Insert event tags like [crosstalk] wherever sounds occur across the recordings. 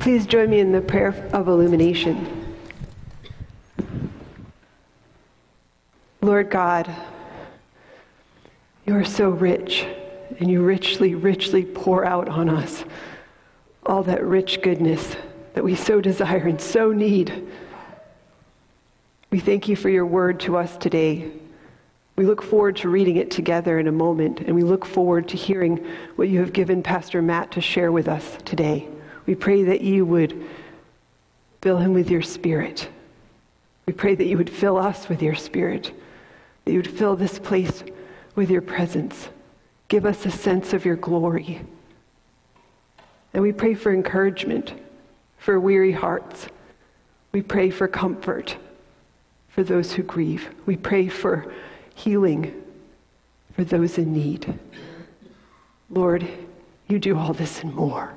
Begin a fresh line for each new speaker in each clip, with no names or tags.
Please join me in the prayer of illumination. Lord God, you are so rich, and you richly, richly pour out on us all that rich goodness that we so desire and so need. We thank you for your word to us today. We look forward to reading it together in a moment, and we look forward to hearing what you have given Pastor Matt to share with us today. We pray that you would fill him with your spirit. We pray that you would fill us with your spirit, that you would fill this place with your presence. Give us a sense of your glory. And we pray for encouragement for weary hearts. We pray for comfort for those who grieve. We pray for healing for those in need. Lord, you do all this and more.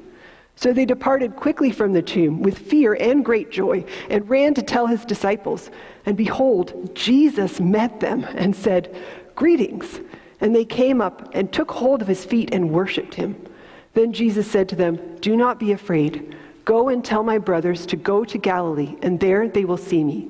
So they departed quickly from the tomb with fear and great joy, and ran to tell his disciples. And behold, Jesus met them and said, Greetings. And they came up and took hold of his feet and worshipped him. Then Jesus said to them, Do not be afraid. Go and tell my brothers to go to Galilee, and there they will see me.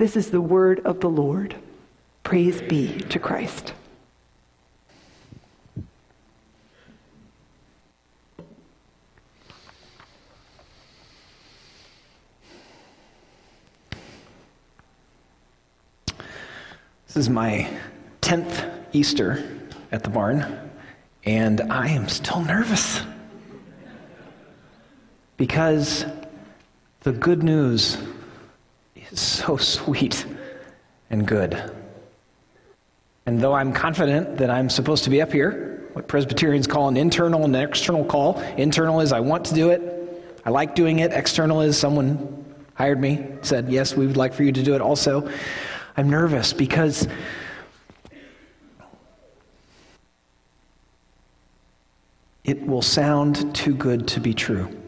This is the word of the Lord. Praise be to Christ.
This is my 10th Easter at the barn, and I am still nervous. Because the good news is so sweet and good. And though I'm confident that I'm supposed to be up here, what Presbyterians call an internal and an external call, internal is I want to do it, I like doing it, external is someone hired me, said, Yes, we would like for you to do it also. I'm nervous because it will sound too good to be true.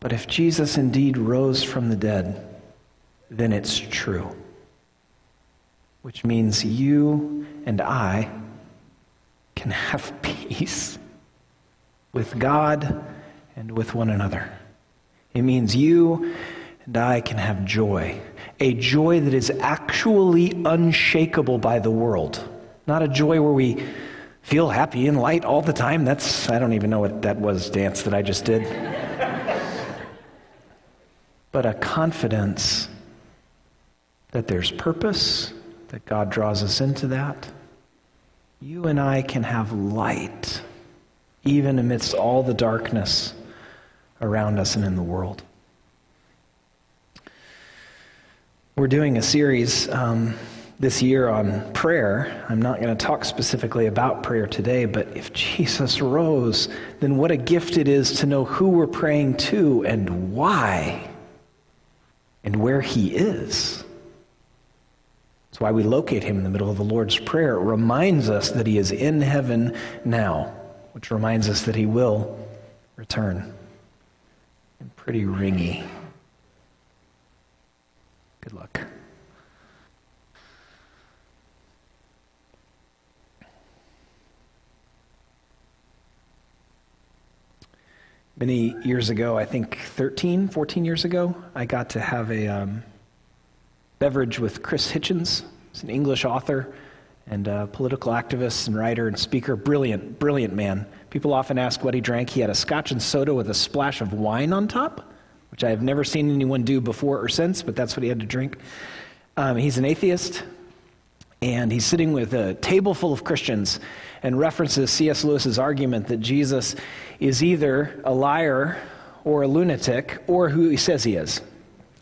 But if Jesus indeed rose from the dead, then it's true. Which means you and I can have [laughs] peace with God and with one another. It means you and I can have joy, a joy that is actually unshakable by the world, not a joy where we feel happy and light all the time. That's, I don't even know what that was, dance that I just did but a confidence that there's purpose, that God draws us into that. You and I can have light even amidst all the darkness around us and in the world. We're doing a series um, this year on prayer. I'm not going to talk specifically about prayer today, but if Jesus rose, then what a gift it is to know who we're praying to and why and where he is. That's why we locate him in the middle of the Lord's Prayer. It reminds us that he is in heaven now, which reminds us that he will return. And pretty ringy. Good luck. Many years ago, I think 13, 14 years ago, I got to have a um, beverage with Chris Hitchens. He's an English author and political activist and writer and speaker. Brilliant, brilliant man. People often ask what he drank. He had a scotch and soda with a splash of wine on top, which I have never seen anyone do before or since, but that's what he had to drink. Um, he's an atheist, and he's sitting with a table full of Christians and references C.S. Lewis's argument that Jesus is either a liar or a lunatic or who he says he is.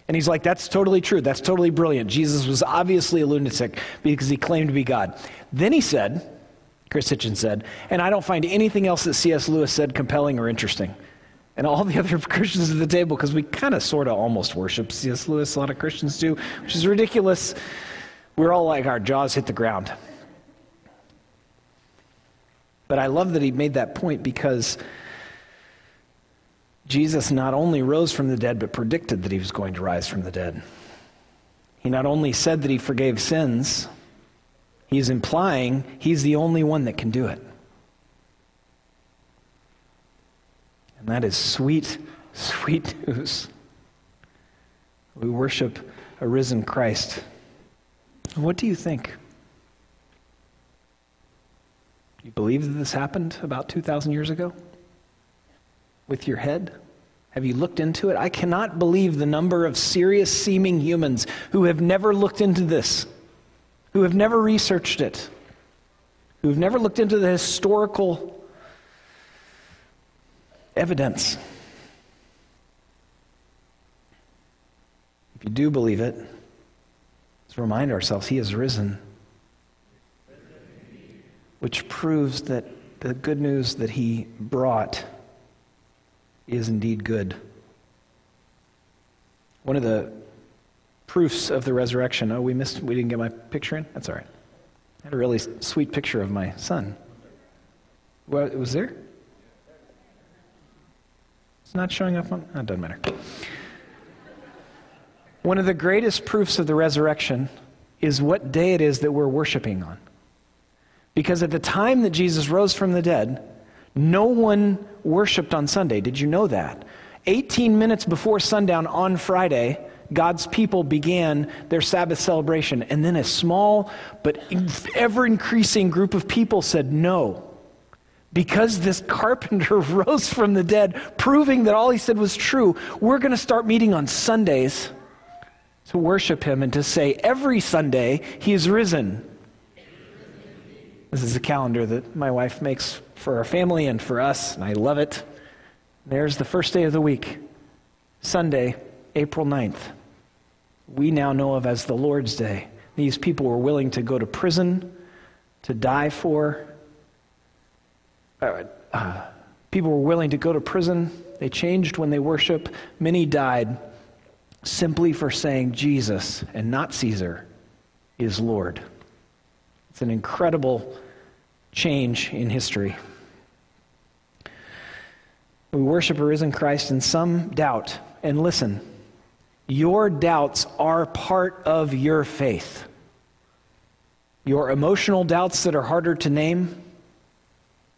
And he's like, that's totally true. That's totally brilliant. Jesus was obviously a lunatic because he claimed to be God. Then he said, Chris Hitchens said, and I don't find anything else that C.S. Lewis said compelling or interesting. And all the [laughs] other Christians at the table, because we kind of sort of almost worship C.S. Lewis, a lot of Christians do, which is ridiculous. We're all like, our jaws hit the ground. But I love that he made that point because Jesus not only rose from the dead, but predicted that he was going to rise from the dead. He not only said that he forgave sins, he's implying he's the only one that can do it. And that is sweet, [laughs] sweet news. We worship a risen Christ. What do you think? You believe that this happened about 2,000 years ago? With your head? Have you looked into it? I cannot believe the number of serious seeming humans who have never looked into this, who have never researched it, who have never looked into the historical evidence. If you do believe it, let's remind ourselves He has risen which proves that the good news that he brought is indeed good. One of the proofs of the resurrection. Oh, we missed, we didn't get my picture in? That's all right. I had a really sweet picture of my son. Well, it was there? It's not showing up on, oh, it doesn't matter. One of the greatest proofs of the resurrection is what day it is that we're worshiping on. Because at the time that Jesus rose from the dead, no one worshiped on Sunday. Did you know that? 18 minutes before sundown on Friday, God's people began their Sabbath celebration. And then a small but ever increasing group of people said, No. Because this carpenter [laughs] rose from the dead, proving that all he said was true, we're going to start meeting on Sundays to worship him and to say, Every Sunday, he is risen. This is a calendar that my wife makes for our family and for us, and I love it. There's the first day of the week, Sunday, April 9th. We now know of as the Lord's Day. These people were willing to go to prison, to die for. Uh, uh, people were willing to go to prison. They changed when they worship. Many died simply for saying Jesus and not Caesar is Lord. It's an incredible change in history. We worship a risen Christ in some doubt. And listen, your doubts are part of your faith. Your emotional doubts that are harder to name,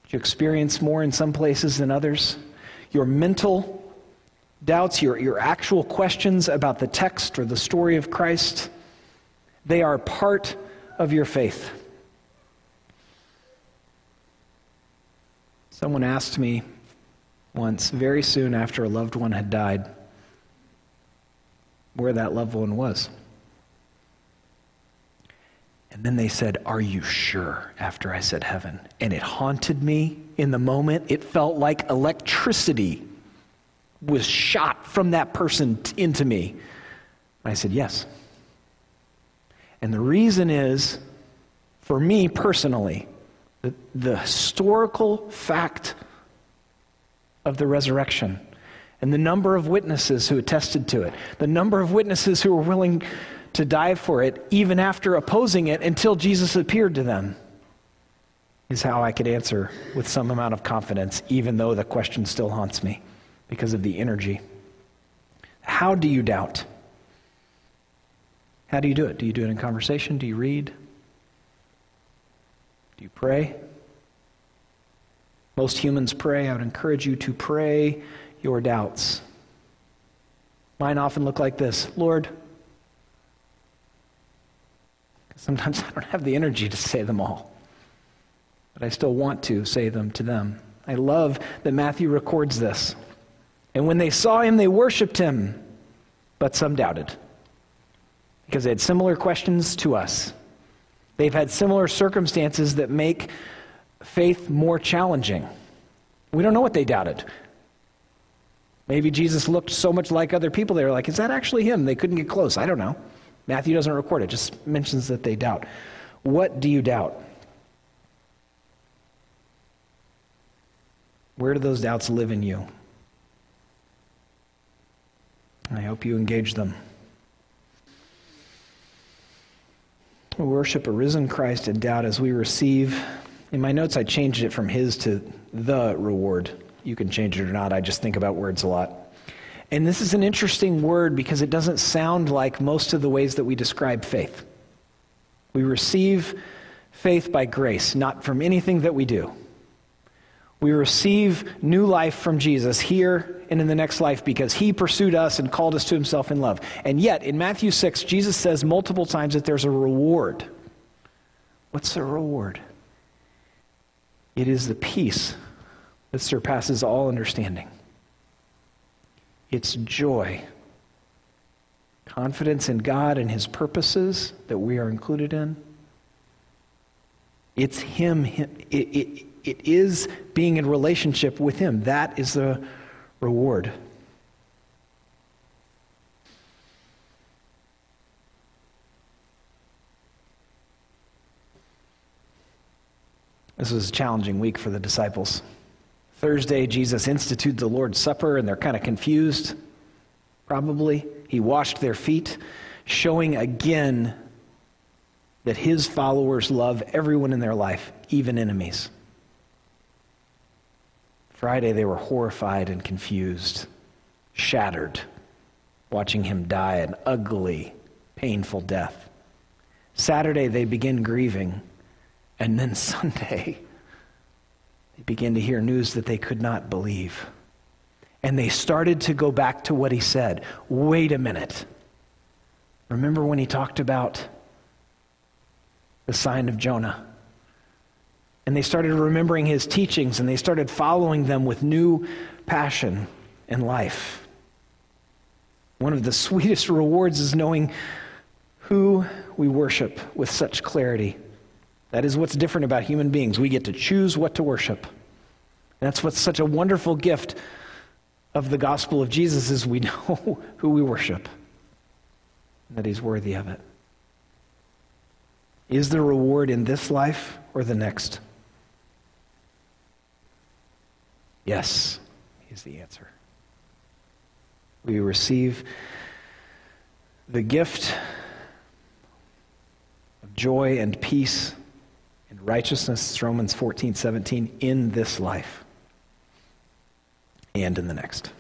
you experience more in some places than others. Your mental doubts, your, your actual questions about the text or the story of Christ, they are part of your faith. Someone asked me once, very soon after a loved one had died, where that loved one was. And then they said, Are you sure? after I said heaven. And it haunted me in the moment. It felt like electricity was shot from that person into me. I said, Yes. And the reason is, for me personally, the, the historical fact of the resurrection and the number of witnesses who attested to it, the number of witnesses who were willing to die for it, even after opposing it until Jesus appeared to them, is how I could answer with some amount of confidence, even though the question still haunts me because of the energy. How do you doubt? How do you do it? Do you do it in conversation? Do you read? Do you pray? Most humans pray. I would encourage you to pray your doubts. Mine often look like this Lord, sometimes [laughs] I don't have the energy to say them all, but I still want to say them to them. I love that Matthew records this. And when they saw him, they worshiped him, but some doubted because they had similar questions to us. They've had similar circumstances that make faith more challenging. We don't know what they doubted. Maybe Jesus looked so much like other people, they were like, is that actually him? They couldn't get close. I don't know. Matthew doesn't record it, just mentions that they doubt. What do you doubt? Where do those doubts live in you? I hope you engage them. We worship a risen Christ in doubt as we receive. In my notes, I changed it from his to the reward. You can change it or not. I just think about words a lot. And this is an interesting word because it doesn't sound like most of the ways that we describe faith. We receive faith by grace, not from anything that we do. We receive new life from Jesus here and in the next life because he pursued us and called us to himself in love. And yet, in Matthew 6, Jesus says multiple times that there's a reward. What's the reward? It is the peace that surpasses all understanding. It's joy, confidence in God and his purposes that we are included in. It's him, him it, it, it is being in relationship with Him. That is the reward. This was a challenging week for the disciples. Thursday, Jesus instituted the Lord's Supper, and they're kind of confused, probably. He washed their feet, showing again that his followers love everyone in their life, even enemies. Friday, they were horrified and confused, shattered, watching him die an ugly, painful death. Saturday, they begin grieving. And then [laughs] Sunday, they begin to hear news that they could not believe. And they started to go back to what he said. Wait a minute. Remember when he talked about the sign of Jonah? And they started remembering his teachings and they started following them with new passion and life. One of the sweetest rewards is knowing who we worship with such clarity. That is what's different about human beings. We get to choose what to worship. That's what's such a wonderful gift of the gospel of Jesus is we [laughs] know who we worship. and That he's worthy of it. Is the reward in this life or the next? Yes, is the answer. We receive the gift of joy and peace and righteousness, Romans 14, 17, in this life and in the next.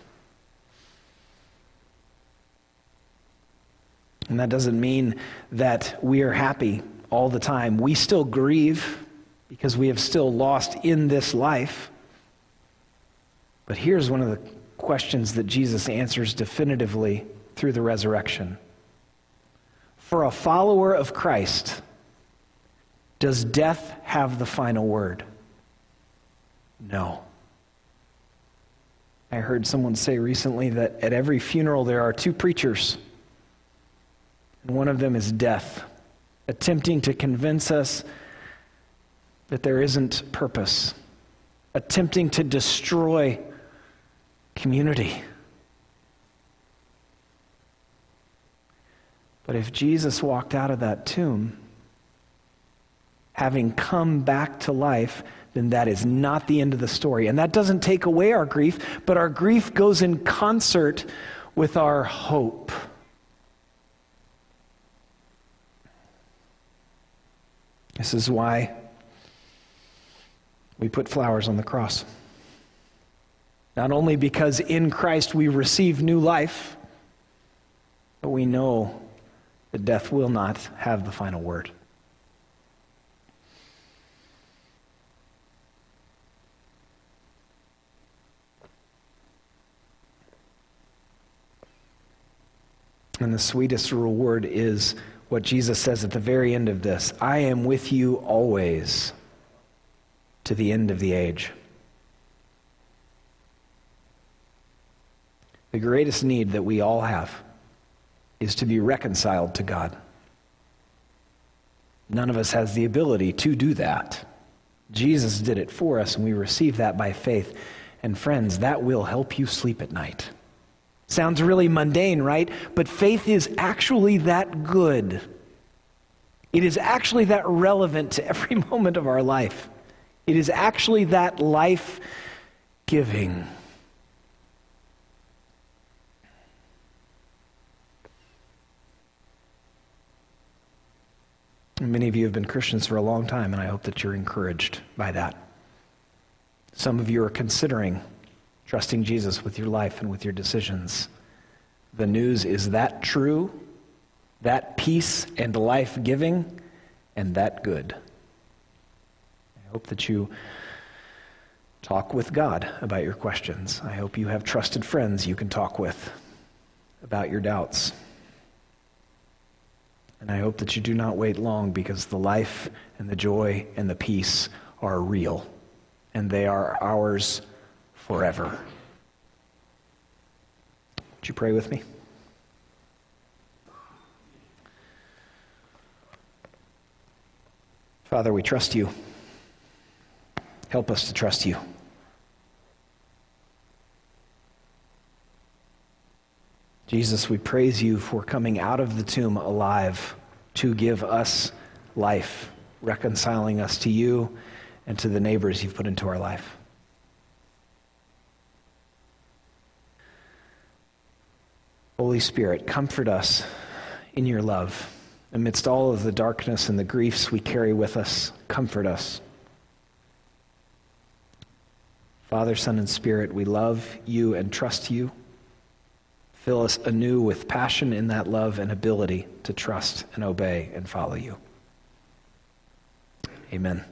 And that doesn't mean that we are happy all the time. We still grieve because we have still lost in this life. But here's one of the questions that Jesus answers definitively through the resurrection. For a follower of Christ, does death have the final word? No. I heard someone say recently that at every funeral there are two preachers, and one of them is death, attempting to convince us that there isn't purpose, attempting to destroy community. But if Jesus walked out of that tomb, having come back to life, then that is not the end of the story. And that doesn't take away our grief, but our grief goes in concert with our hope. This is why we put flowers on the cross. Not only because in Christ we receive new life, but we know that death will not have the final word. And the sweetest reward is what Jesus says at the very end of this I am with you always to the end of the age. The greatest need that we all have is to be reconciled to God. None of us has the ability to do that. Jesus did it for us, and we receive that by faith. And friends, that will help you sleep at night. Sounds really mundane, right? But faith is actually that good. It is actually that relevant to every [laughs] moment of our life. It is actually that life giving. Many of you have been Christians for a long time, and I hope that you're encouraged by that. Some of you are considering trusting Jesus with your life and with your decisions. The news is that true, that peace and life giving, and that good. I hope that you talk with God about your questions. I hope you have trusted friends you can talk with about your doubts. And I hope that you do not wait long because the life and the joy and the peace are real and they are ours forever. Would you pray with me? Father, we trust you. Help us to trust you. Jesus, we praise you for coming out of the tomb alive to give us life, reconciling us to you and to the neighbors you've put into our life. Holy Spirit, comfort us in your love. Amidst all of the darkness and the griefs we carry with us, comfort us. Father, Son, and Spirit, we love you and trust you. Fill us anew with passion in that love and ability to trust and obey and follow you. Amen.